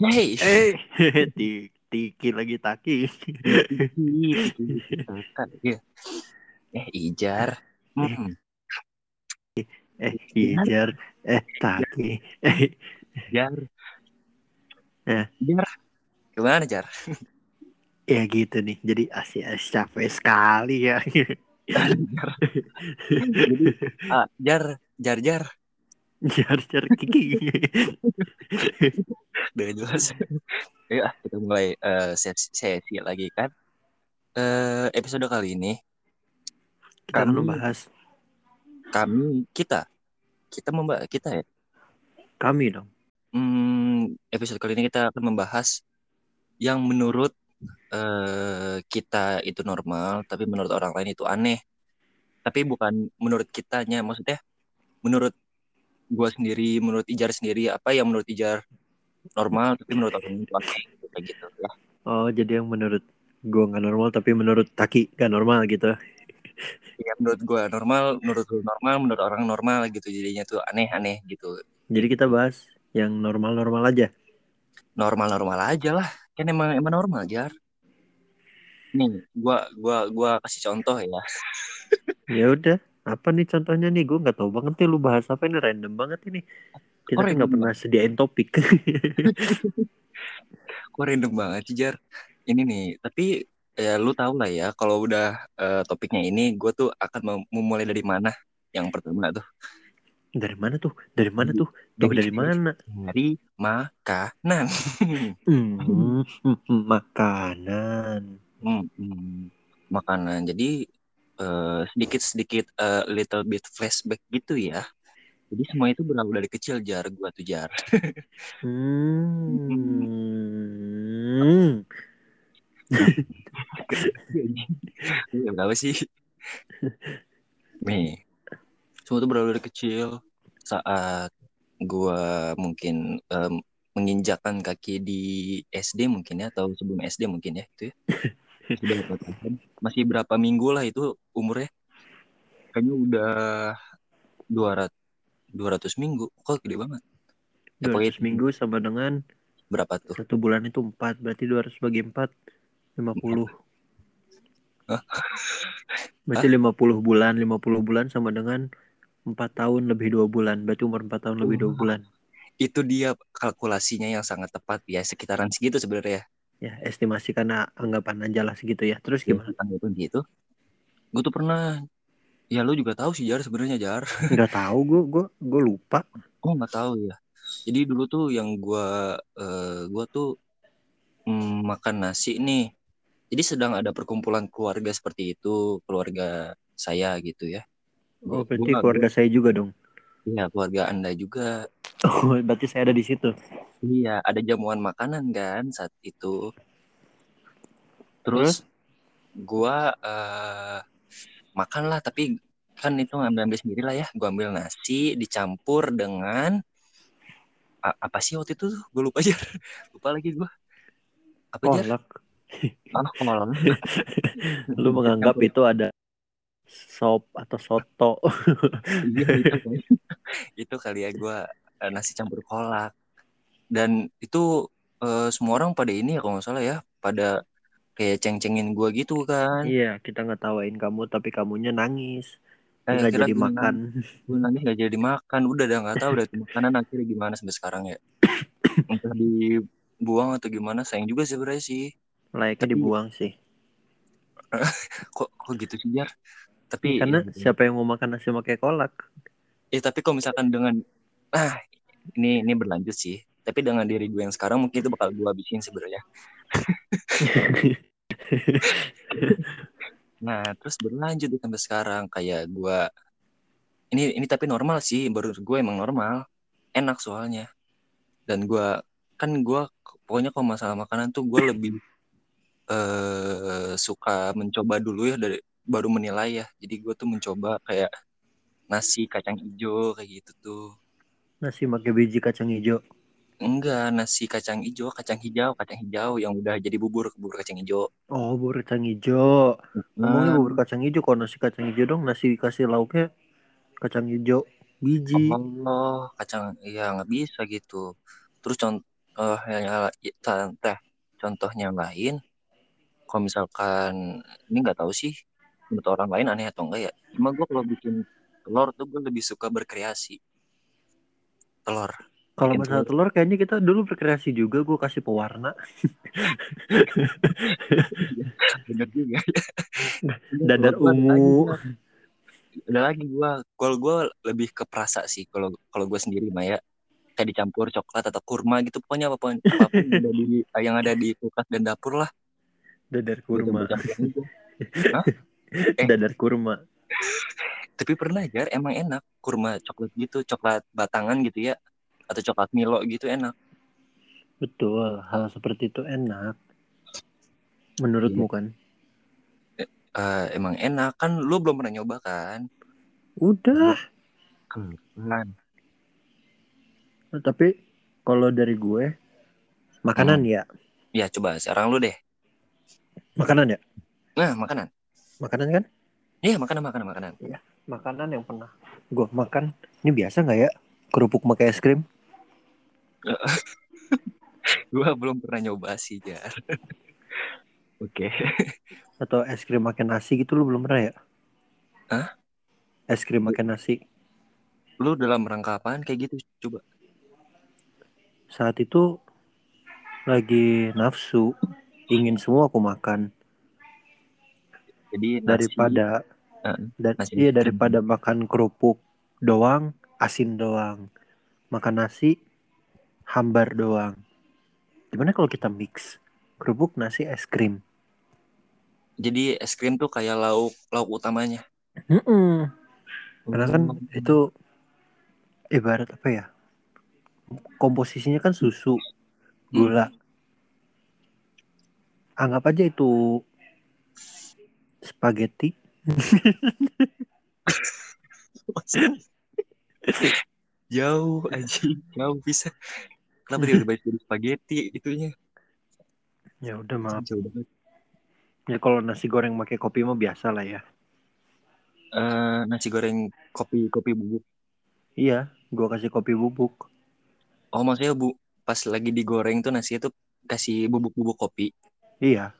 Hey, Eh, ti- tiki lagi taki. Iya. Eh, Ijar. Mm-mm. Eh, hijar. Eh, taki. Eh, Jar. Eh. Jar. Gimana, Jar? ya gitu nih. Jadi asik capek sekali ya. Jar. Ah, Jar, Jar, Jar. Jar jar kiki. Udah jelas. Ah, kita mulai eh, sesi, sesi lagi kan. Eh, episode kali ini Kita Kami- membahas kami kita kita membahas kita ya. kami dong. Hmm, episode kali ini kita akan membahas yang menurut eh, kita itu normal, tapi menurut orang lain itu aneh. Tapi bukan menurut kitanya, maksudnya menurut gua sendiri, menurut Ijar sendiri, apa yang menurut Ijar normal, tapi menurut orang lain itu kayak gitu ya. Oh, jadi yang menurut gua nggak normal tapi menurut taki nggak normal gitu. Ya, menurut gua normal, menurut lu normal, menurut orang normal gitu, jadinya tuh aneh-aneh gitu. Jadi kita bahas yang normal-normal aja. Normal-normal aja lah, kan emang emang normal Jar. Nih, gua gua gua kasih contoh ya. Ya udah, apa nih contohnya nih? Gue nggak tahu banget nih lu bahas apa ini random banget ini. Kita Oh, nggak pernah sediain topik. Kok random banget sih, Jar? Ini nih, tapi ya lu tahu lah ya, kalau udah eh, topiknya ini, gue tuh akan mem- memulai dari mana? Yang pertama tuh, dari mana tuh? Dari mana tuh? Tuh Dari- dari mana? dari makanan. Hmm, makanan. Hmm, hmm, makanan. Jadi eh, sedikit-sedikit eh, little bit flashback gitu ya. Jadi semua itu berawal dari kecil, Jar. Gua tuh, Jar. Hmm. Iya, berapa sih? Nih, semua itu berawal dari kecil. Saat gua mungkin em, menginjakkan kaki di SD mungkin ya, atau sebelum SD mungkin ya, itu ya. Sudah berapa tahun? Masih berapa minggu lah itu umurnya? Kayaknya udah 200 200 minggu. Kok gede banget? Ya, pokoknya 200 minggu sama dengan Berapa tuh? satu bulan itu 4 berarti 200 bagi 4 50 Hah? berarti 50 bulan 50 bulan sama dengan 4 tahun lebih 2 bulan berarti umur 4 tahun lebih 2 Oh. bulan Itu dia kalkulasinya yang sangat tepat ya, sekitaran segitu sebenarnya. Ya estimasi karena anggapan aja lah segitu ya terus Ya, gimana tanggapan gitu. Gue tuh pernah Ya lu juga tahu sih Jar sebenarnya Jar. nggak tahu gue gue gue lupa Oh nggak tahu ya. Jadi dulu tuh yang gua eh, gua tuh mm, makan nasi nih. Jadi sedang ada perkumpulan keluarga seperti itu, keluarga saya gitu ya. oh Gua- berarti gua- keluarga saya juga dong Iya, keluarga Anda juga. Oh berarti saya ada di situ Iya, ada jamuan makanan kan saat itu. Terus gua eh, makan lah, tapi kan itu ngambil-ambil sendiri lah ya. Gua ambil nasi dicampur dengan a- apa sih waktu itu? Gue lupa aja. lupa lagi gua. Apa aja? kolak Ah, kolak. lu menganggap itu ada sop atau soto Iya, itu, kali. itu kali ya gue nasi campur kolak. Dan itu eh, semua orang pada ini ya kalau nggak salah ya pada kayak ceng-cengin gue gitu kan. Iya kita nggak tawain kamu tapi kamunya nangis. Eh, nggak jadi gua makan. Gue nangis nggak jadi makan. Udah dah nggak tahu udah makanan akhirnya gimana sampai sekarang ya. Entah dibuang atau gimana sayang juga sebenarnya sih. Layaknya Tapi- dibuang sih. Kok kok gitu sih jar? Tapi karena ya, siapa yang mau makan nasi pakai kolak? Eh tapi kalau misalkan dengan ah ini ini berlanjut sih tapi dengan diri gue yang sekarang mungkin itu bakal gue habisin sebenarnya Nah, terus berlanjut sampai sekarang kayak gua ini ini tapi normal sih, baru gue emang normal. Enak soalnya. Dan gua kan gua pokoknya kalau masalah makanan tuh gue lebih eh suka mencoba dulu ya dari baru menilai ya. Jadi gue tuh mencoba kayak nasi kacang hijau kayak gitu tuh. Nasi pakai biji kacang hijau. Enggak, nasi kacang hijau, kacang hijau, kacang hijau yang udah jadi bubur, bubur kacang hijau. oh bubur kacang hijau. Ngomongnya bubur kacang hijau kalau nasi kacang hijau dong nasi dikasih lauknya kacang hijau biji. Allah, kacang iya nggak bisa gitu. Terus contoh oh yang ya, teh contohnya lain kalau misalkan ini nggak tahu sih menurut orang lain aneh atau enggak ya. Cuma gue kalau bikin telur tuh gue lebih suka berkreasi telur Kalau masalah telur kayaknya kita dulu berkreasi juga gue kasih pewarna bener juga dadar ungu. gua. ada lagi gue kalau gue lebih ke perasa sih kalau kalau gue sendiri mah ya kayak dicampur coklat atau kurma gitu pokoknya apa pun apa pun yang ada di yang ada di kulkas dan dapur lah Dadar kurma. Eh. Dadar kurma. Tapi pernah jar. Emang enak. Kurma coklat gitu coklat batangan gitu ya. Atau coklat Milo gitu enak. Betul, hal seperti itu enak. Menurutmu kan? Eh, emang enak. Kan lu belum pernah nyoba kan? Udah. kebetulan Tapi kalau dari gue makanan Hmm. ya, ya coba sekarang lu deh. Makanan ya, nah makanan. Makanan kan? iya makanan makanan makanan Makanan yang pernah gue makan. Ini biasa nggak ya? Kerupuk pakai es krim? gua belum pernah nyoba sih jar oke Atau es krim pakai nasi gitu lu belum pernah ya? Hah? Es krim pakai nasi. lu dalam rangka apaan kayak gitu coba Saat itu lagi nafsu, ingin semua aku makan jadi nasi, daripada dan nasi iya daripada makan kerupuk doang, asin doang. Makan nasi hambar doang. Gimana kalau kita mix kerupuk, nasi, es krim? jadi es krim tuh kayak lauk lauk utamanya Mm-mm. Karena kan Hmm. itu ibarat apa ya? Komposisinya kan susu, gula. Anggap aja itu spaghetti. Jauh aja jauh bisa kenapa dia udah jadi spaghetti itunya Ya udah maaf. jauh banget Ya kalau nasi goreng pakai kopi mah biasa lah ya. Eh, nasi goreng kopi kopi bubuk Iya, gua kasih kopi bubuk. oh maksudnya bu pas lagi digoreng tuh nasi itu kasih bubuk bubuk kopi Iya.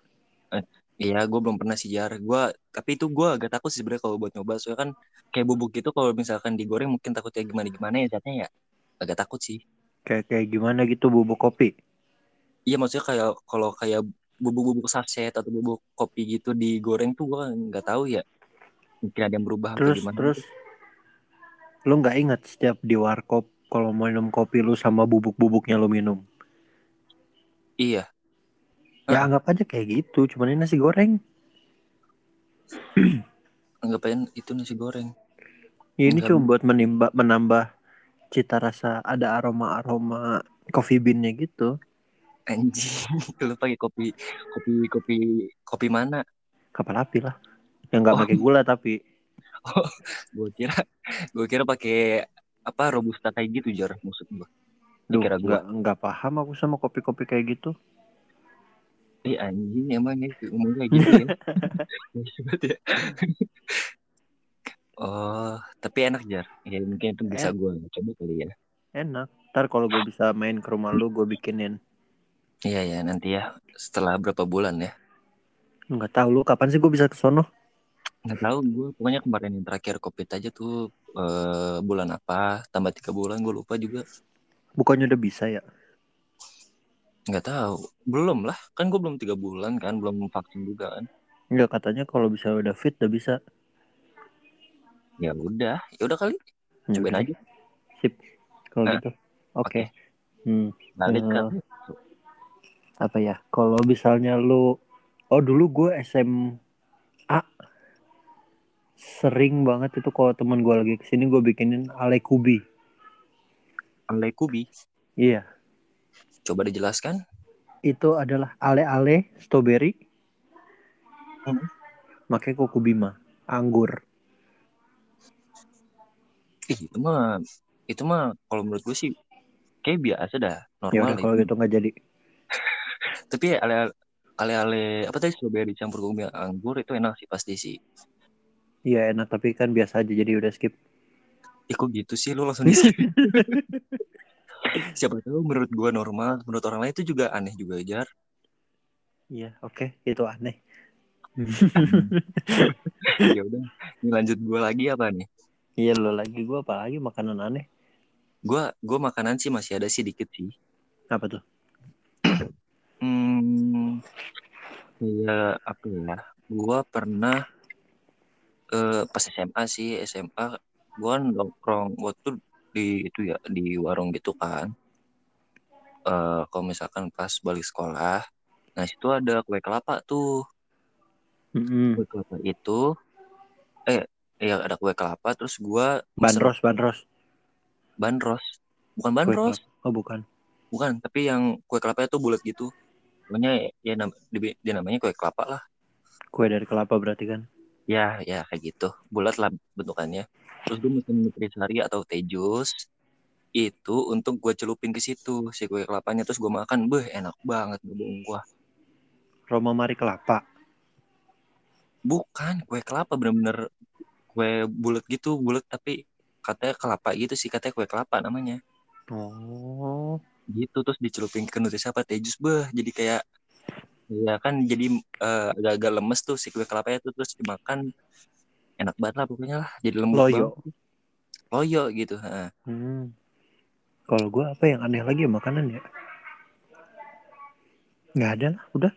Iya, gue belum pernah sih jar. Gua tapi itu gue agak takut sih sebenarnya kalau buat nyoba. Soalnya kan kayak bubuk gitu kalau misalkan digoreng mungkin takutnya gimana gimana ya zatnya ya. Agak takut sih. Kayak kayak gimana gitu bubuk kopi. Iya maksudnya kayak kalau kayak bubuk-bubuk saset atau bubuk kopi gitu digoreng tuh gue nggak tahu ya. Mungkin ada yang berubah atau Terus gimana. terus lu nggak ingat setiap di warkop kalau mau minum kopi lu sama bubuk-bubuknya lu minum. Iya. Ya Ah. anggap aja kayak gitu, cuman ini nasi goreng. Anggapain itu nasi goreng. Ya, ini Enggak. cuma buat menimba, menambah cita rasa ada aroma-aroma coffee bean-nya gitu. Anjing, lu pakai kopi kopi kopi kopi mana? Kapal api lah. Yang nggak Oh. pakai gula tapi. Gue kira gue kira pakai apa robusta kayak gitu jar maksud gue. Duh, Dikira gua. nggak nggak paham aku sama kopi-kopi kayak gitu. Eh anjing emang ya umumnya kayak gitu ya. Ya. oh, tapi enak jar. Ya mungkin itu bisa Enak. gue coba kali ya. Enak. Ntar kalau gue bisa main ke rumah lu, gue bikinin. Iya ya nanti ya setelah berapa bulan ya. Nggak tahu lu kapan sih gue bisa ke sono? Nggak tahu gue pokoknya kemarin yang terakhir covid aja tuh eh, bulan apa tambah tiga bulan gue lupa juga. Bukannya udah bisa ya? Nggak tahu belum lah kan gue belum tiga bulan kan belum vaksin juga kan. Enggak katanya kalau bisa udah fit udah bisa. Ya udah ya udah kali Ya cobain udah, aja. Sip. Kalau Ah, gitu. Oke. Hmm, Balik Eh, kan. apa ya? Kalau misalnya lu Oh, dulu gue SMA sering banget itu kalau teman gue lagi ke sini gue bikinin ale kubi. Ale kubi. Iya, Coba dijelaskan. itu adalah ale-ale strawberry. Hmm. Makanya koko bima, anggur. Ih, itu mah itu mah kalau menurut gue sih kayak biasa dah Ya normal udah kalau itu. gitu nggak jadi. Tapi ya ale ale ale apa tadi strawberry campur gumi anggur itu enak sih pasti sih. Iya enak tapi kan biasa aja jadi udah skip. Ih kok gitu sih lu langsung di skip. siapa tahu menurut gue normal menurut orang lain itu juga aneh juga jar Iya, oke, itu aneh. ya udah ini lanjut gue lagi apa nih Iya lo lagi gue apa lagi makanan aneh? gue gue makanan sih masih ada sih dikit sih Apa tuh? hmm ya apa ya gue pernah eh pas SMA sih SMA gue nongkrong waktu di itu ya di warung gitu kan eh kalau misalkan pas balik sekolah nah situ ada kue kelapa tuh Mm-mm. kue kelapa itu eh ya ada kue kelapa terus gua mesen Bandros, bandros. bandros bukan bandros. Oh bukan. bukan tapi yang kue kelapa itu bulat gitu namanya ya nam- di- dia namanya kue kelapa lah Kue dari kelapa berarti kan? ya ya kayak gitu bulat lah bentukannya terus gue mesen nutrisari atau tejus itu untuk gue celupin ke situ si kue kelapanya terus gue makan beh enak banget bohong gue Roma Mari kelapa. bukan kue kelapa bener-bener kue bulat gitu bulat tapi katanya kelapa gitu sih katanya kue kelapa namanya Oh. gitu terus dicelupin ke nutrisari apa tejus beh jadi kayak ya kan jadi eh, agak-agak lemes tuh si kue kelapanya tuh terus dimakan enak banget lah pokoknya lah jadi lembut Loyo. banget loyo gitu ha. Hmm. Kalau gue apa yang aneh lagi ya makanan ya? Nggak ada lah, udah.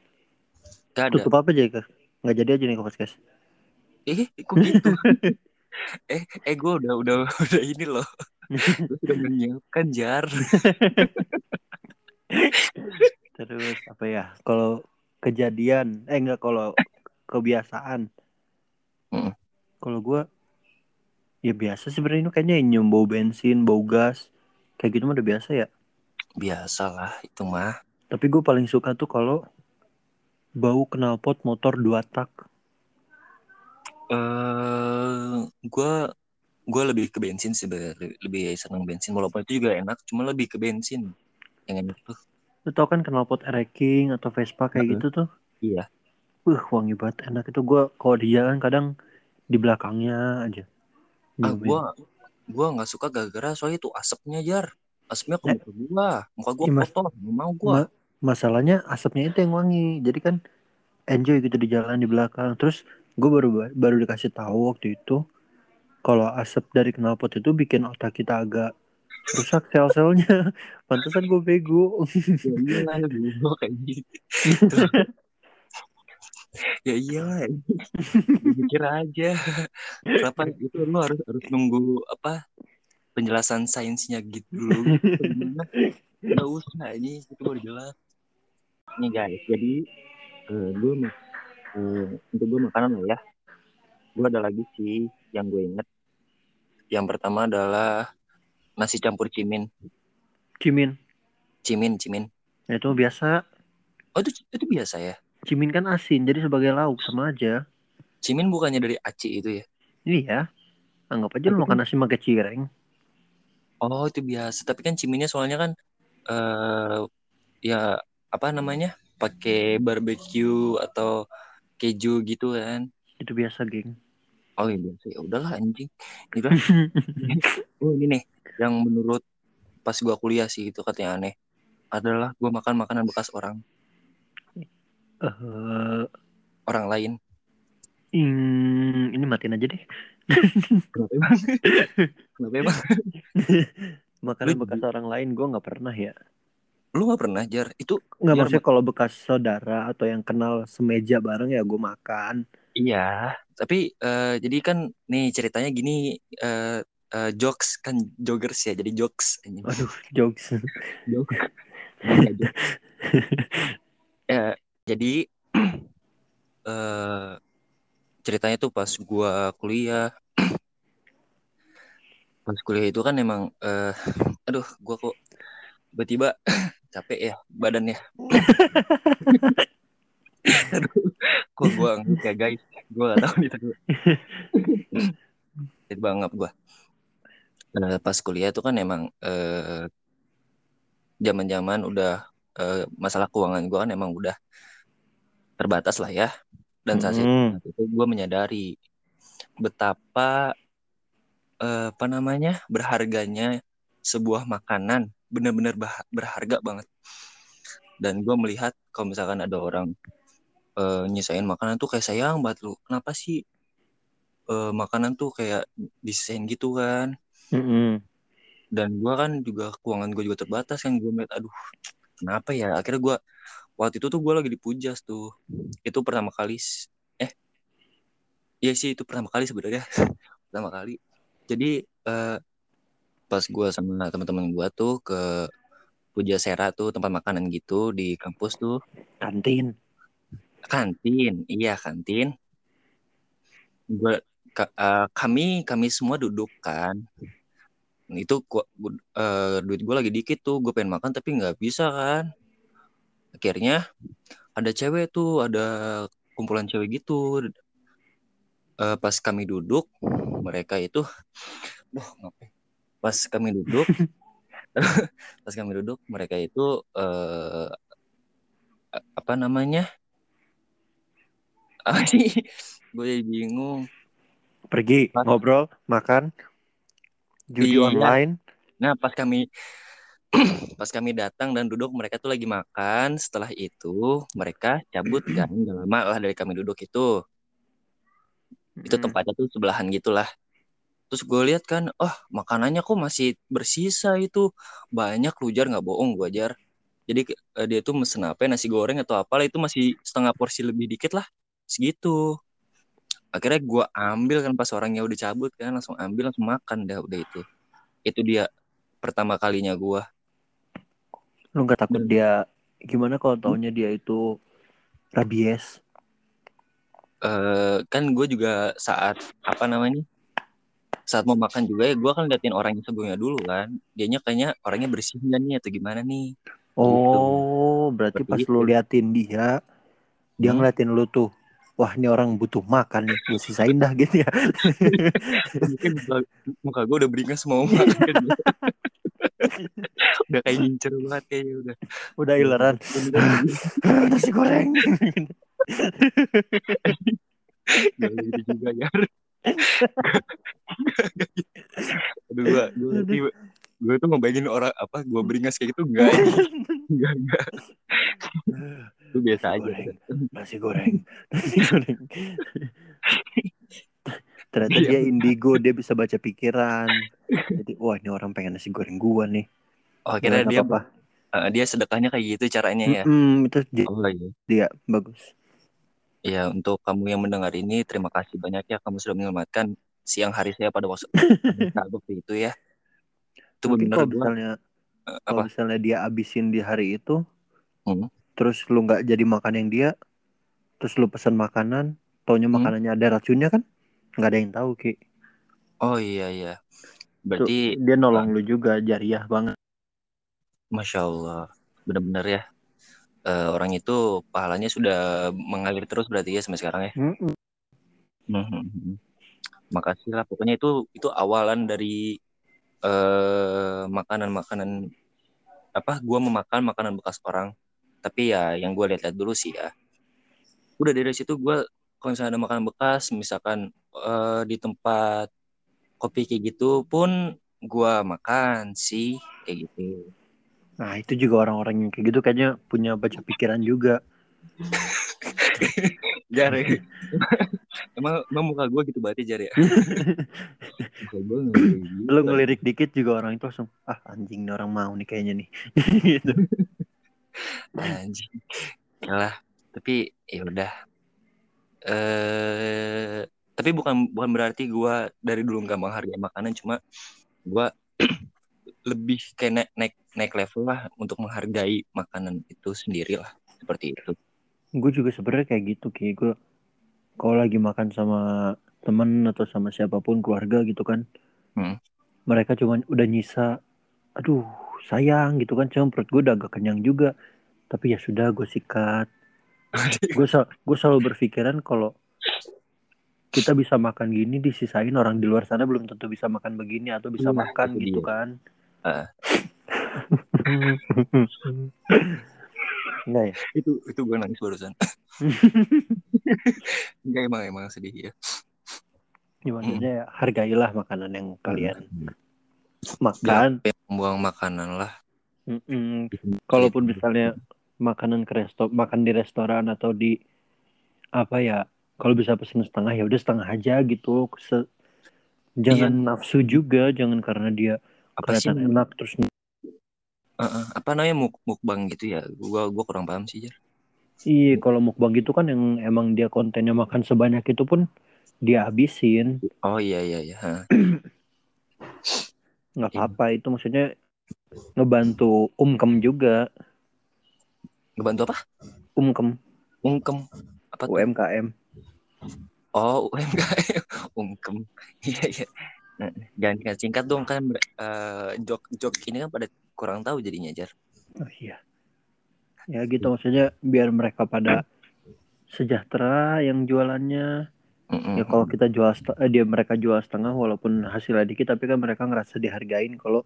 Gak ada Tutup apa aja ya? Nggak jadi aja nih podcast. eh kok gitu eh eh gue udah udah udah ini loh gue sudah menyiapkan jar Terus apa ya? Kalau kejadian, eh enggak kalau kebiasaan. Mm. Kalau gue ya biasa sebenarnya ini kayaknya nyium bau bensin, bau gas. Kayak gitu mah udah biasa ya. biasalah itu mah Tapi gue paling suka tuh kalau bau knalpot motor dua tak. eh gue gue lebih ke bensin sih lebih seneng bensin walaupun itu juga enak cuma lebih ke bensin yang enak tuh Lu tau kan knalpot Ereking atau Vespa kayak Heeh. gitu tuh. iya Uh, wangi banget enak itu gue kalau di jalan kadang di belakangnya aja. ah gue gue nggak suka gara-gara soalnya itu asapnya jar asapnya ke muka gue muka Iya, Mas. kotor nggak mau gue Ma- masalahnya asapnya itu yang wangi. Jadi kan enjoy gitu di jalan di belakang. Terus gue baru baru dikasih tahu waktu itu kalau asap dari knalpot itu bikin otak kita agak rusak sel-selnya. Pantesan gue bego. ya iyalah gue kayak gitu ya iyalah mikir aja. Kenapa itu lu harus harus nunggu apa penjelasan sainsnya gitu dulu? Nggak usah ini itu baru jelas. Nih guys jadi eh, gue eh, untuk gue makanan lah ya. Gue ada lagi sih yang gue inget yang pertama adalah nasi campur cimin. Cimin. cimin cimin. Itu biasa. oh itu itu biasa ya Cimin kan asin, jadi sebagai lauk sama aja. cimin bukannya dari aci itu ya Iya. Anggap aja lu makan nasi pakai cireng. Oh itu biasa, tapi kan ciminnya soalnya kan eh ya apa namanya pakai barbecue atau keju gitu kan? Itu biasa, geng. Oh iya biasa ya udahlah anjing. Gitu. oh ini nih yang menurut pas gua kuliah sih itu katanya aneh adalah gua makan makanan bekas orang Eh, orang lain. ing- ini matiin aja deh. Kenapa emang? Kenapa emang? Makanan Lu- bekas orang lain gue nggak pernah ya. Lu gak pernah jar? Itu Nggak Biar maksudnya kalau bekas saudara atau yang kenal semeja bareng ya gue makan. iya. Tapi eh, jadi kan nih ceritanya gini eh eh, jokes kan joggers ya jadi jokes. Aduh, jokes. Jokes. Jokes. ya, jadi eh ceritanya tuh pas gua kuliah. Pas kuliah itu kan emang eh aduh gua kok tiba-tiba capek ya badannya. Aduh kok gua nggak ya guys? Gua gak tahu nih tadi Jadi banget gua. Nah, pas kuliah itu kan emang eh zaman-zaman udah eh, masalah keuangan gua kan emang udah terbatas lah ya. Dan saat itu, Mm. saat itu gue menyadari betapa eh, apa namanya berharganya sebuah makanan benar-benar berharga banget. Dan gue melihat kalau misalkan ada orang uh, nyisain makanan tuh kayak sayang banget lu. Kenapa sih uh, makanan tuh kayak desain gitu kan? Mm-mm. dan gue kan juga keuangan gue juga terbatas kan. Gue ngeliat aduh kenapa ya? Akhirnya gue waktu itu tuh gue lagi di Pujas tuh. Itu pertama kali eh iya sih itu pertama kali sebenarnya. Pertama kali. Jadi eh, pas gue sama teman-teman gue tuh ke Pujasera tuh tempat makanan gitu di kampus tuh. Kantin. Kantin iya kantin. Gue ka- eh, kami kami semua duduk kan. Itu gua, gua- eh, duit gue lagi dikit tuh gue pengen makan tapi nggak bisa kan akhirnya ada cewek tuh ada kumpulan cewek gitu. Eh, pas kami duduk mereka itu Duh, pas kami duduk pas kami duduk mereka itu eh, apa namanya? Gue jadi bingung. Pergi Pas- ngobrol makan judi Iya. online. Nah, pas kami pas kami datang dan duduk, mereka tuh lagi makan. Setelah itu, mereka cabut kan, udah lama lah dari kami duduk itu. Itu Mm. tempatnya tuh sebelahan gitulah. Terus gue lihat kan, oh makanannya kok masih bersisa itu. Banyak lu jar, nggak bohong gue jar. Jadi eh, dia tuh mesen apa, nasi goreng atau apalah, itu masih setengah porsi lebih dikit lah. Segitu. Akhirnya gue ambil kan pas orangnya udah cabut kan, langsung ambil, langsung makan dah udah itu. Itu dia pertama kalinya gue. Lu nggak takut Dan- dia gimana kalau taunya dia itu rabies? Eh kan gue juga saat apa namanya saat mau makan juga ya gue kan liatin orangnya sebelumnya dulu kan. Dianya kayaknya orangnya bersih nggak nih atau gimana nih? Oh berarti Seperti pas lu liatin dia dia Hmm. ngeliatin lu tuh wah ini orang butuh makan nih gue sisain dah gitu ya. Mungkin muka, muka gue udah beringas mau makan. kan. udah kayak ngincer banget kayaknya udah. Udah ileran. Nasi goreng. Gak gitu juga ya aduh gue gue gue tuh ngebayangin orang apa gue beringas kayak gitu enggak enggak enggak itu biasa aja goreng. nasi goreng. Nasi goreng. Ternyata dia indigo dia bisa baca pikiran jadi wah ini orang pengen nasi goreng gua nih oh akhirnya Nggak dia apa-apa. eh, dia sedekahnya kayak gitu caranya ya Mm-mm, itu dia, oh iya dia bagus Ya, untuk kamu yang mendengar ini, terima kasih banyak ya kamu sudah menyelamatkan siang hari saya pada waktu waktu itu ya. Itu mungkin benar kalau misalnya eh, kalau apa? misalnya dia abisin di hari itu Hmm. terus lu nggak jadi makan yang dia terus lu pesan makanan taunya Hmm. makanannya ada racunnya kan nggak ada yang tahu ki Oh iya iya. Berarti dia nolong lu juga jariah banget masya Allah, benar-benar ya. eh, orang itu pahalanya sudah mengalir terus berarti ya sampai sekarang ya. Mm-mm. Mhm. Makasih lah, pokoknya itu itu awalan dari eh makanan-makanan apa? Gua memakan makanan bekas orang. Tapi ya yang gue lihat-lihat dulu sih ya. Udah dari situ gue kalau misalnya ada makanan bekas, misalkan eh, di tempat kopi kayak gitu pun gua makan sih kayak gitu. nah itu juga orang-orang yang kayak gitu kayaknya punya baca pikiran juga Jar ya. emang, emang muka gue gitu banget ya Jar ya? kayak gitu. lu ngelirik dikit juga orang itu langsung ah anjing nih orang mau nih kayaknya nih gitu Anjing. Yalah, tapi ya udah. Eh, tapi bukan bukan berarti gua dari dulu nggak menghargai makanan, cuma gua lebih kayak naik naik naik level lah untuk menghargai makanan itu sendiri lah seperti itu. gue juga sebenarnya kayak gitu ki gue kalau lagi makan sama temen atau sama siapa pun keluarga gitu kan Hmm. mereka cuma udah nyisa aduh sayang gitu kan cuma perut gue udah agak kenyang juga tapi ya sudah gue sikat gue sel gue selalu berpikiran kalau kita bisa makan gini disisain orang di luar sana belum tentu bisa makan begini atau bisa Iya, makan itu gitu dia. kan Ah. Enggak ya itu itu gue nangis barusan. Enggak emang emang sedih ya. ya, maksudnya ya, hargailah makanan yang kalian Jangan makan membuang makanan lah. Mm-mm. Kalaupun misalnya makanan ke resto, makan di restoran atau di apa ya, kalau bisa pesen setengah ya udah setengah aja gitu. Se- jangan nafsu juga, jangan karena dia apa sih? kelihatan enak terus uh, apa namanya muk mukbang gitu ya? Gua gua kurang paham sih Jar. iya kalau mukbang gitu kan yang emang dia kontennya makan sebanyak itu pun dia habisin. oh iya iya iya. Nggak Iya. apa-apa itu maksudnya ngebantu umkem juga. Ngebantu apa? Umkem. Ungkem apa tuh? UMKM oh UMKM ungkem. Iya iya. Nah, jangan singkat singkat dong kan eh, jok jok ini kan pada kurang tahu jadinya jar. Oh iya. Ya gitu maksudnya biar mereka pada sejahtera yang jualannya. Mm-mm. ya kalau kita jual eh, dia mereka jual setengah walaupun hasilnya dikit tapi kan mereka ngerasa dihargain kalau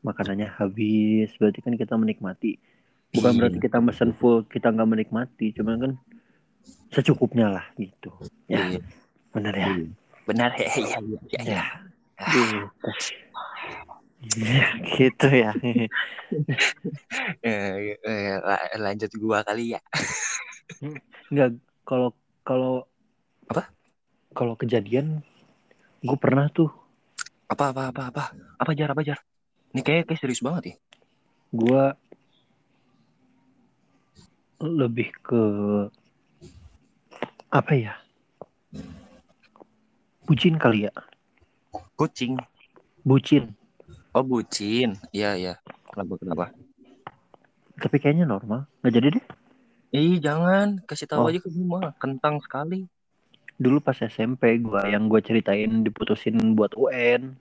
makanannya habis. Berarti kan kita menikmati. Bukan Iya. berarti kita mesen full kita nggak menikmati. Cuman kan secukupnya lah gitu ya Iya. benar ya Iya. benar ya ya ya, ya, ya. Gitu. Ya, gitu ya. Eh, eh, la- lanjut gua kali ya Enggak, kalau kalau Apa? Kalau kejadian gue pernah tuh apa apa apa apa apa jar apa jar ini kayak kayak serius banget ya gue lebih ke apa ya? Bucin kali ya. kucing Bucin. oh bucin iya iya kenapa kenapa Tapi kayaknya normal. Nggak jadi deh. Ih jangan kasih tahu Oh. aja ke gua kentang sekali Dulu pas SMP gue yang gue ceritain diputusin buat UN.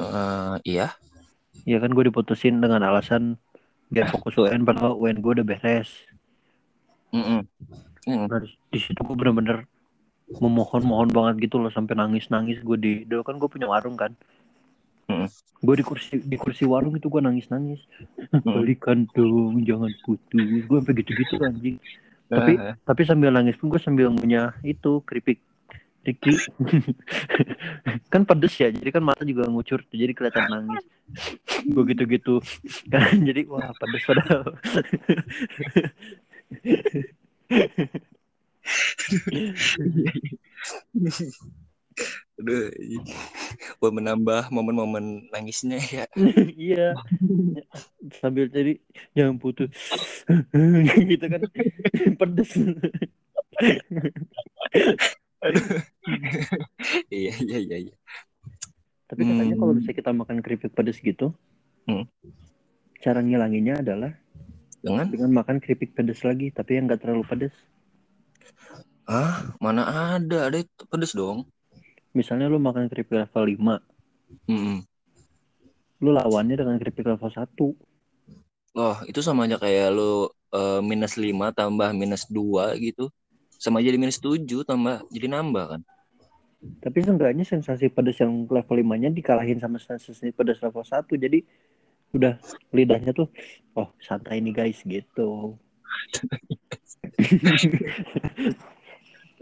Eh iya Ya kan gue diputusin dengan alasan biar fokus UN padahal UN gue udah beres. Mm-mm. Mm. Nah, di- di situ gue bener-bener memohon-mohon banget gitu loh sampai nangis-nangis gue di dulu kan gue punya warung kan. Mm. gue di kursi di kursi warung itu gue nangis-nangis. Mm. balikan dong jangan putus. Gue sampai gitu-gitu anjing. Tapi- Eh, tapi sambil nangis pun gue sambil ngunyah itu keripik. Ricky kan pedes ya jadi kan mata juga ngucur tuh, jadi kelihatan nangis. Gue gitu-gitu. Kan jadi wah pedes padahal Aduh, buat menambah momen-momen nangisnya ya. iya sambil jadi jangan putus gitu kan pedes iya iya iya. iya. tapi katanya kalau Hmm. bisa kita makan keripik pedes gitu Hmm. cara ngilanginnya adalah Dengan dengan makan keripik pedes lagi tapi yang nggak terlalu pedes ah mana ada ada itu pedes dong. misalnya lu makan keripik level 5 Mm-mm. lu lawannya dengan keripik level 1 Oh itu sama aja kayak lu eh, minus 5 tambah minus 2 gitu. Sama jadi minus 7 tambah jadi nambah kan. tapi seenggaknya sensasi pedes yang level 5 nya dikalahin sama sensasi pedes level 1 jadi udah lidahnya tuh oh santai nih guys gitu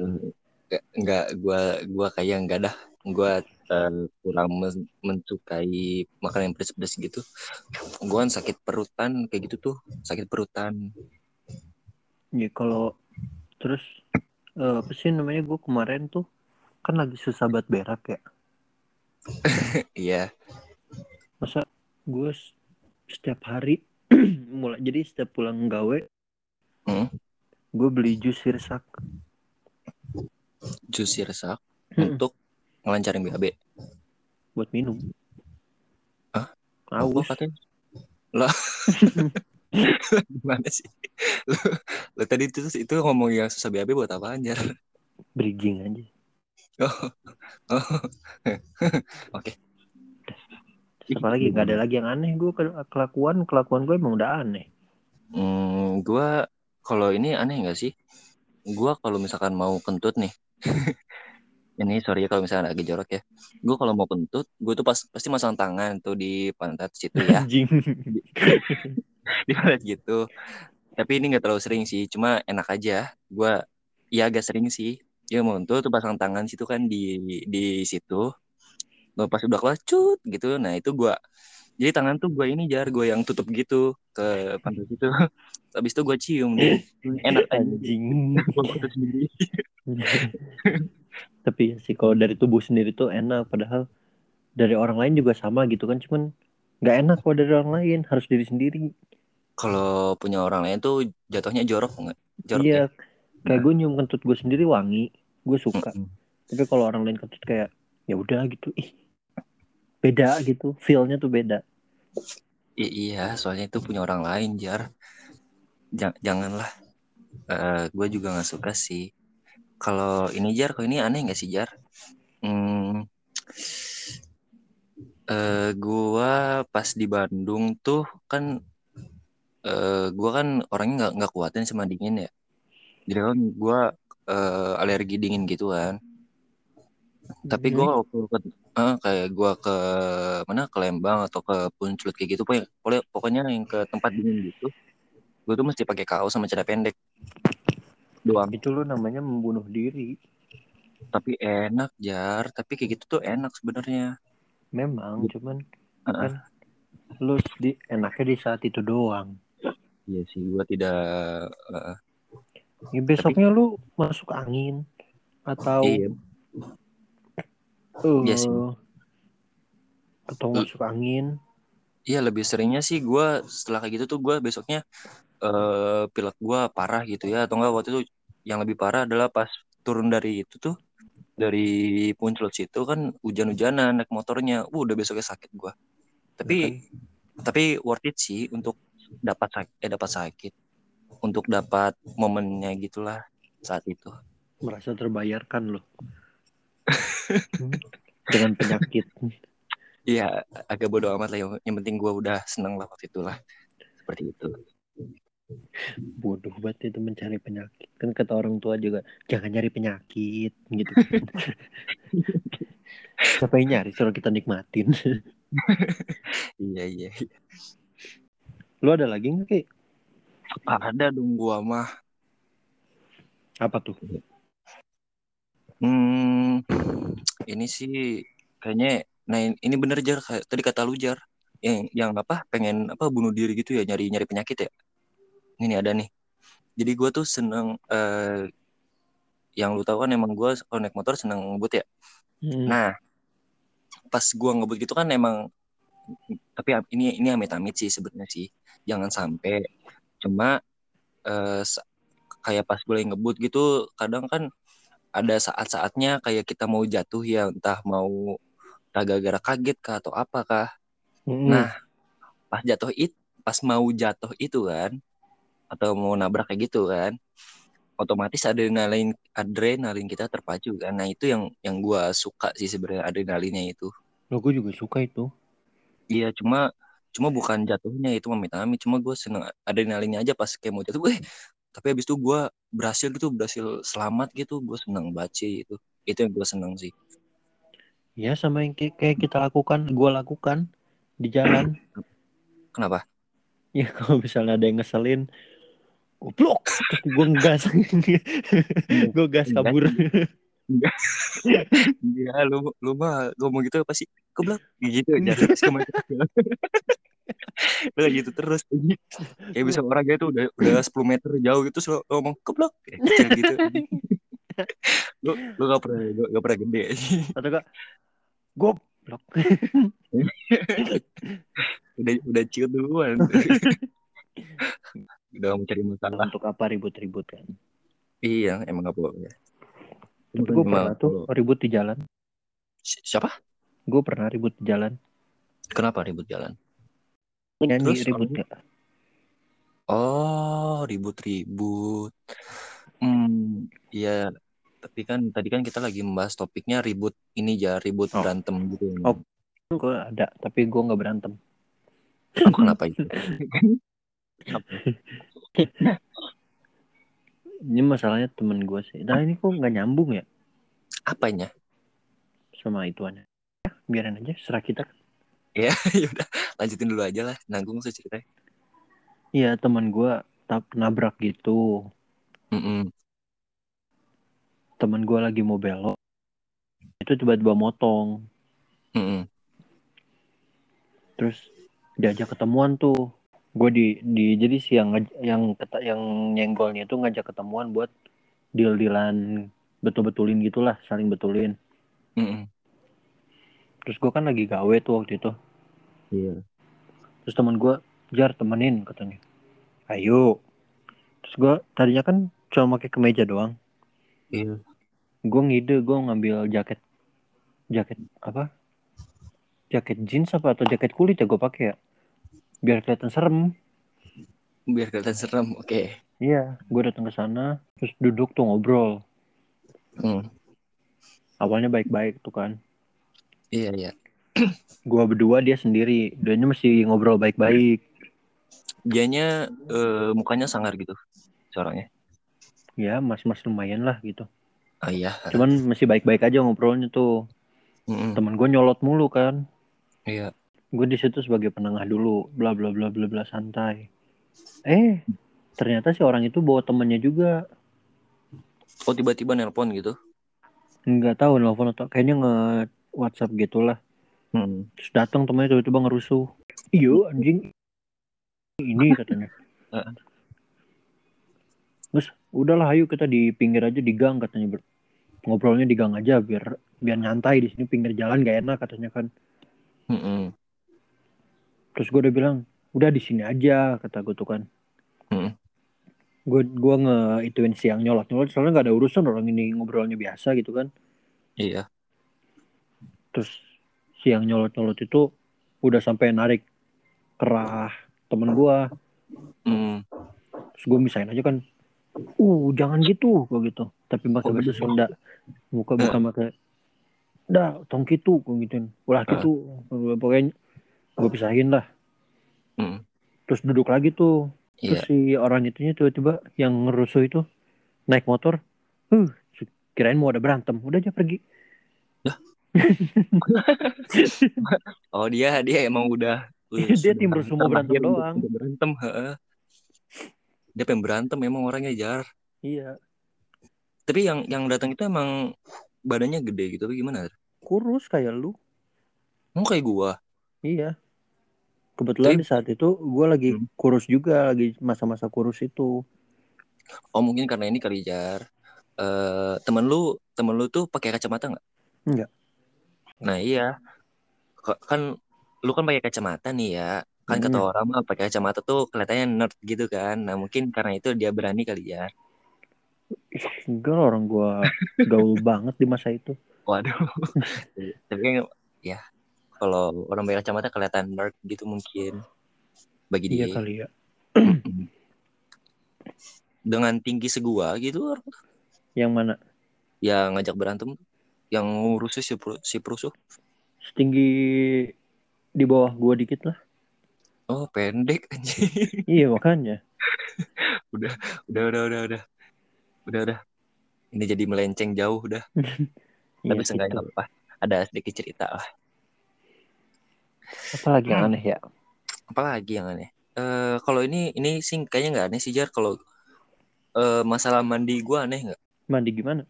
Enggak, enggak gua gua kayak enggak dah. Gua eh, kurang men- mensukai makanan yang pedes-pedes gitu. Gua kan sakit perutan kayak gitu tuh, sakit perutan. ya kalau terus eh, apa sih namanya gue kemarin tuh kan lagi susah banget berak ya Iya. masa gue setiap hari mulai jadi setiap pulang gawe Hmm. gue beli jus sirsak Jus sirsak Hmm. untuk ngelancarin BAB. buat minum aus Apa katanya? Lah. Gimana sih? Lu, lu tadi itu itu ngomong yang susah BAB buat apa anjir? bridging aja Oh. Oh. Oke. Terus apa lagi nggak ada lagi yang aneh gue kelakuan kelakuan gue emang udah aneh Hmm, gua kalau ini aneh nggak sih? Gua kalau misalkan mau kentut nih. ini sorry ya kalau misalkan lagi jorok ya. Gua kalau mau kentut, gue tuh pas pasti masang tangan tuh di pantat situ ya. di pantat gitu. Tapi ini nggak terlalu sering sih, cuma enak aja. Gua ya agak sering sih. Ya mau kentut tuh pasang tangan situ kan di di situ. Gua pas udah kelas cut gitu. Nah, itu gua jadi tangan tuh gue ini jar gue yang tutup gitu ke pantat itu habis itu gue cium deh enak anjing. Gue tapi ya sih kalau dari tubuh sendiri tuh enak. Padahal dari orang lain juga sama gitu kan. Cuman nggak enak kalau dari orang lain. Harus diri sendiri. Kalau punya orang lain tuh jatuhnya jorok nggak? Jorok iya. ya? kayak gue nyium kentut gue sendiri wangi. Gue suka. Tapi kalau orang lain kentut kayak ya udah gitu. Ih beda gitu feelnya tuh beda. I- iya soalnya itu punya orang lain jar. Ja- janganlah. Eh gue juga nggak suka sih. Kalau ini jar kalau ini aneh nggak sih jar? Hmm, eh gua pas di Bandung tuh kan eh gua kan orangnya nggak nggak kuatin sama dingin ya. Jadi kan gua eh, alergi dingin gitu kan tapi gua waktu ke, eh, kayak gua ke mana ke Lembang atau ke Puncut kayak gitu pokoknya pokoknya- yang ke tempat dingin gitu gua tuh mesti pakai kaos sama celana pendek. Doang. Itu lu namanya membunuh diri. Tapi enak jar. Tapi kayak gitu tuh enak sebenarnya. Memang cuman Heeh. kan lu di enaknya di saat itu doang. Iya sih gua tidak eh, ya, besoknya lu masuk angin atau iya eh, Iya sih. atau masuk angin Iya lebih seringnya sih gue setelah kayak gitu tuh gue besoknya eh pilek gue parah gitu ya atau enggak waktu itu yang lebih parah adalah pas turun dari itu tuh dari Punclut situ kan hujan-hujanan naik motornya, uh, udah besoknya sakit gue. Tapi Ya tapi worth it sih untuk dapat sakit, eh dapat sakit, untuk dapat momennya gitulah saat itu. merasa terbayarkan loh. dengan penyakit Iya agak bodo amat lah yang, yang penting gue udah seneng lah waktu itu lah seperti itu. bodoh banget itu mencari penyakit kan kata orang tua juga jangan nyari penyakit gitu siapa yang nyari suruh kita nikmatin Iya iya. lu ada lagi nggak Ki? Ada dong gua mah. apa tuh Hmm, ini sih kayaknya, nah in- ini bener jar kayak tadi kata lu jar, yang yang apa pengen apa bunuh diri gitu ya nyari nyari penyakit ya. Ini ada nih. Jadi gua tuh seneng eh, yang lu tahu kan emang gua kalau naik motor seneng ngebut ya. Hmm. Nah pas gua ngebut gitu kan emang tapi ini ini amit-amit sih sebenarnya sih jangan sampai cuma eh, sa- kayak pas gue ngebut gitu kadang kan ada saat-saatnya kayak kita mau jatuh ya entah mau gara-gara kaget kah atau apa kah. Mm-mm. nah pas jatuh it pas mau jatuh itu kan atau mau nabrak kayak gitu kan otomatis adrenalin adrenalin kita terpacu kan. Nah itu yang yang gua suka sih sebenarnya adrenalinnya itu. Loh, gue juga suka itu. Iya cuma cuma bukan jatuhnya itu amit-amit cuma gue seneng adrenalinnya aja pas kayak mau jatuh. Eh tapi habis itu gue berhasil gitu berhasil selamat gitu. Gue seneng sih itu itu yang gue seneng sih. Ya sama yang kayak kita lakukan gue lakukan di jalan. Kenapa? Ya kalau misalnya ada yang ngeselin goblok. Gue ngegas gue gas kabur Iya lu lu mah ngomong gitu apa sih? Keblak gitu aja kayak gitu terus. Kayak bisa orang gitu udah udah 10 meter jauh gitu terus lu ngomong keblak kayak kecil gitu. Lu lu gak pernah gak, gak pernah gede. Atau enggak goblok. Udah udah ciut duluan. Udah mau cari masalah. Untuk apa ribut-ribut kan? Iya emang gak boleh. Tapi gue pernah tuh ribut di jalan. Si- siapa? Gue pernah ribut di jalan. Kenapa ribut jalan nyanyi Terus, ribut ya Oh, ribut-ribut. Hmm, ya. Tapi kan tadi kan kita lagi membahas topiknya ribut ini ya, ribut Oh. berantem gitu. Oh. gue ada tapi gue nggak berantem Oh, kenapa itu? Ini masalahnya temen gue sih nah ini kok nggak nyambung ya Apanya? sama ituannya ya, biarin aja serah kita ya udah, lanjutin dulu aja lah. Nanggung sih ceritanya. iya teman gue tap nabrak gitu Mm-mm. teman gue lagi mau belok itu tiba-tiba motong Mm-mm. terus diajak ketemuan tuh gue di di jadi si yang yang keta, yang nyenggolnya itu ngajak ketemuan buat deal dealan betul betulin gitulah saling betulin Mm-mm. Terus gue kan lagi gawe tuh waktu itu Iya. terus teman gue jar temenin katanya ayo terus gue tadinya kan cuma pakai kemeja doang Iya. gue ngide gue ngambil jaket jaket apa jaket jeans apa atau jaket kulit ya gue pakai ya biar kelihatan serem Biar kelihatan serem. Oke. iya gue datang ke sana terus duduk tuh ngobrol Hmm. awalnya baik-baik tuh kan Iya iya. gue berdua dia sendiri dianya masih ngobrol baik-baik Dianya eh, mukanya sangar gitu. Suaranya. ya mas-mas lumayan lah gitu Oh iya. cuman masih baik-baik aja ngobrolnya tuh Mm-mm. teman gue nyolot mulu kan Iya. gue di situ sebagai penengah dulu bla bla bla bla bla santai eh ternyata si orang itu bawa temennya juga Oh tiba-tiba nelpon gitu. nggak tahu nelfon atau kayaknya nge WhatsApp gitulah Hmm. terus datang temennya tiba-tiba ngerusuh iyo anjing ini katanya Heeh. terus udahlah ayo kita di pinggir aja di gang katanya Ber- ngobrolnya di gang aja biar biar nyantai di sini pinggir jalan gak enak katanya kan Mm-mm. terus gue udah bilang udah di sini aja kata gue tuh kan Mm. gue gue nge ituin siang nyolot nyolot soalnya nggak ada urusan orang ini ngobrolnya biasa gitu kan Iya. Terus siang nyolot nyolot itu udah sampai narik kerah temen gue Mm. terus gue misain aja kan uh jangan gitu gue gitu. Tapi pakai Oh, bahasa gitu. Sunda. Bukan bukan pakai dah tong gitu gue gituin. Ulah Ah. gitu pokoknya gue pisahin lah. Mm. terus duduk lagi tuh. Terus Iya. si orang itunya tiba-tiba yang ngerusuh itu naik motor. Uh kirain mau ada berantem. Udah aja pergi Oh dia dia emang udah. Dia sudah tim rusuh mau berantem doang. berantem. heeh. Dia pengen berantem emang orangnya jar. iya Tapi yang yang datang itu emang badannya gede gitu. Tapi gimana? kurus kayak lu Mau kayak gua. iya kebetulan Tapi- di saat itu gue lagi Hmm. kurus juga lagi masa-masa kurus itu Oh mungkin karena ini kali jar. Eh temen lu temen lu tuh pakai kacamata nggak? Nggak. Nah iya. Kan lu kan pakai kacamata nih ya. Kan kata Hmm. orang mah pakai kacamata tuh kelihatannya nerd gitu kan. Nah mungkin karena itu dia berani kali ya. Ih, enggak lah, orang gue gaul banget di masa itu Waduh. Tapi kan ya kalau orang pakai kacamata kelihatan nerd gitu mungkin bagi iya dia. kali ya Dengan tinggi segua gitu orang yang mana yang ngajak berantem yang ngurusin si Pru- si Prusuh. setinggi di bawah gue dikit lah. Oh, pendek anjing. iya makanya. Udah udah udah udah udah. Udah udah. Ini jadi melenceng jauh udah. Iya tapi gitu. seenggaknya apa ada sedikit cerita lah. Apalagi yang aneh ya? Apalagi yang aneh? Eh kalau ini ini sih kayaknya nggak aneh sih jar. Kalau eh masalah mandi gua aneh nggak? Mandi gimana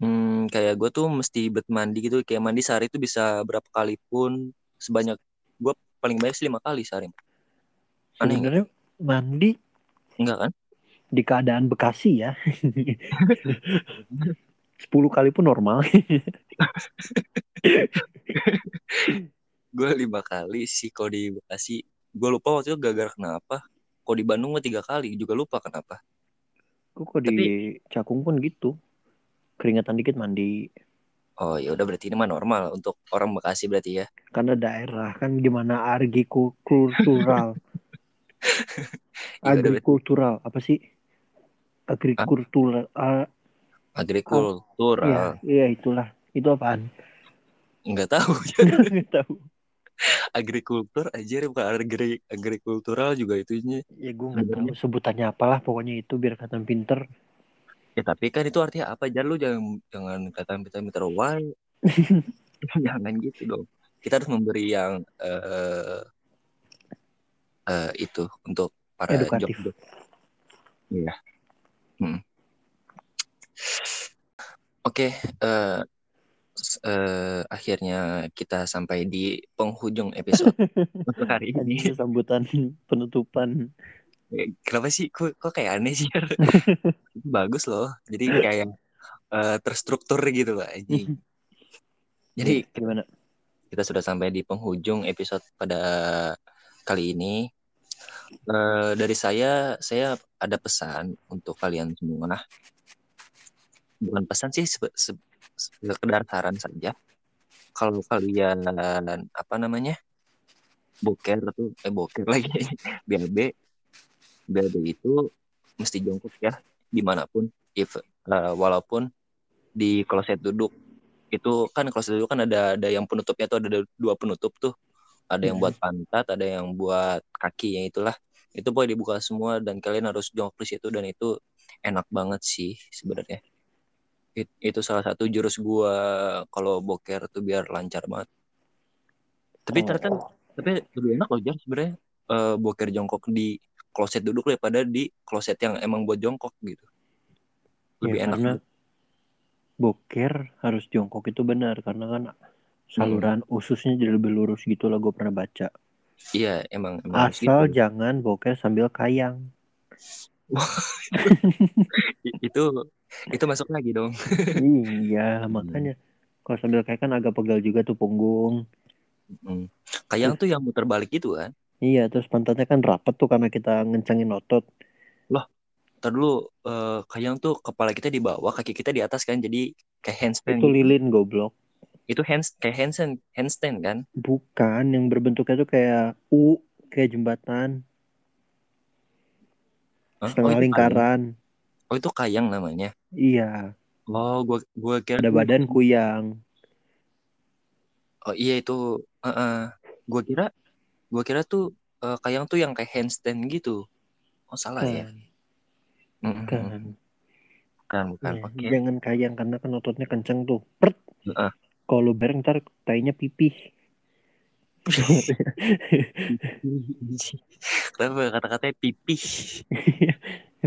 hmm, kayak gua tuh mesti bet mandi gitu. Kayak mandi sehari itu bisa berapa kali pun sebanyak gua paling banyak sih lima kali sehari. Aneh sebenarnya mandi enggak kan? di keadaan Bekasi ya. 10 kali pun normal. Gua lima kali sih kalau di Bekasi. Gua lupa waktu itu gara-gara kenapa. Kalau di Bandung mah tiga kali juga lupa kenapa. Kok kok di Cakung pun gitu. Keringetan dikit mandi. Oh ya udah berarti ini mah normal untuk orang Bekasi berarti ya. Karena daerah kan gimana agrikultural. Agrikultural apa sih? Agrikultural. ah, agrikultural. iya, iya itulah. Itu apaan? Nggak tahu. Nggak tahu. Agrikultur aja bukan agri agrikultural juga itunya. Ya gue nggak tahu sebutannya apalah pokoknya itu biar kelihatan pinter. Ya tapi kan itu artinya apa? Jangan lu jangan jangan kata pintar pintar why. jangan gitu dong. Kita harus memberi yang eh eh, itu untuk para Edukatif. job-job. Iya. Hmm. Oke, eh, eh, akhirnya kita sampai di penghujung episode untuk hari. Ini sambutan penutupan. Kenapa sih? Kok, kok kayak aneh sih? Bagus loh. Jadi kayak eh, terstruktur gitu loh. anjing. Jadi gimana? kita sudah sampai di penghujung episode pada kali ini. Eh, dari saya, saya ada pesan untuk kalian semua. Bukan pesan sih, sebe- se- sekedar saran saja. Kalau kalian apa namanya boker tuh, eh boker lagi, BLB, BLB itu mesti jongkok ya di mana pun, if eh, walaupun di kloset duduk. Itu kan kloset duduk kan ada ada yang penutupnya tuh ada dua penutup tuh. Ada yang buat pantat ada yang buat kaki yang itulah. Itu boleh dibuka semua dan kalian harus jongkok di situ dan itu enak banget sih sebenarnya. It- itu salah satu jurus gua kalau boker tuh biar lancar banget. Tapi ternyata Oh. tapi lebih enak loh Jar sebenarnya eh, boker jongkok di kloset duduk daripada di kloset yang emang buat jongkok gitu lebih Ya, enak karena boker harus jongkok itu benar karena kan saluran ususnya jadi lebih lurus gitu lah gue pernah baca. iya emang emang Asal gitu. jangan boker sambil kayang. Itu itu masuk lagi dong iya, makanya kalau sambil kayang kan agak pegal juga tuh punggung. Hmm. Kayang tuh yang muter balik gitu kan Iya, terus pantatnya kan rapet tuh karena kita ngencengin otot. Ntar dulu eh, kayang tuh kepala kita di bawah kaki kita di atas kan jadi kayak handstand Itu gitu. lilin goblok. itu hands kayak handstand handstand kan Bukan, yang berbentuknya tuh kayak U, kayak jembatan, Hah? oh, setengah kayang. lingkaran. oh itu kayang namanya Iya, oh gua gua kira ada badan kuyang. oh iya itu Heeh. gua kira gua kira tuh eh, kayang tuh yang kayak handstand gitu oh salah ya Mm-mm. Bukan. bukan bukan Ya, oke Jangan kayang karena kan ototnya kenceng tuh. Pert. Heeh. Kalau lu bareng ntar tainya pipih. kenapa kata-katanya pipih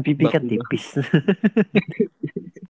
pipih kan tipis.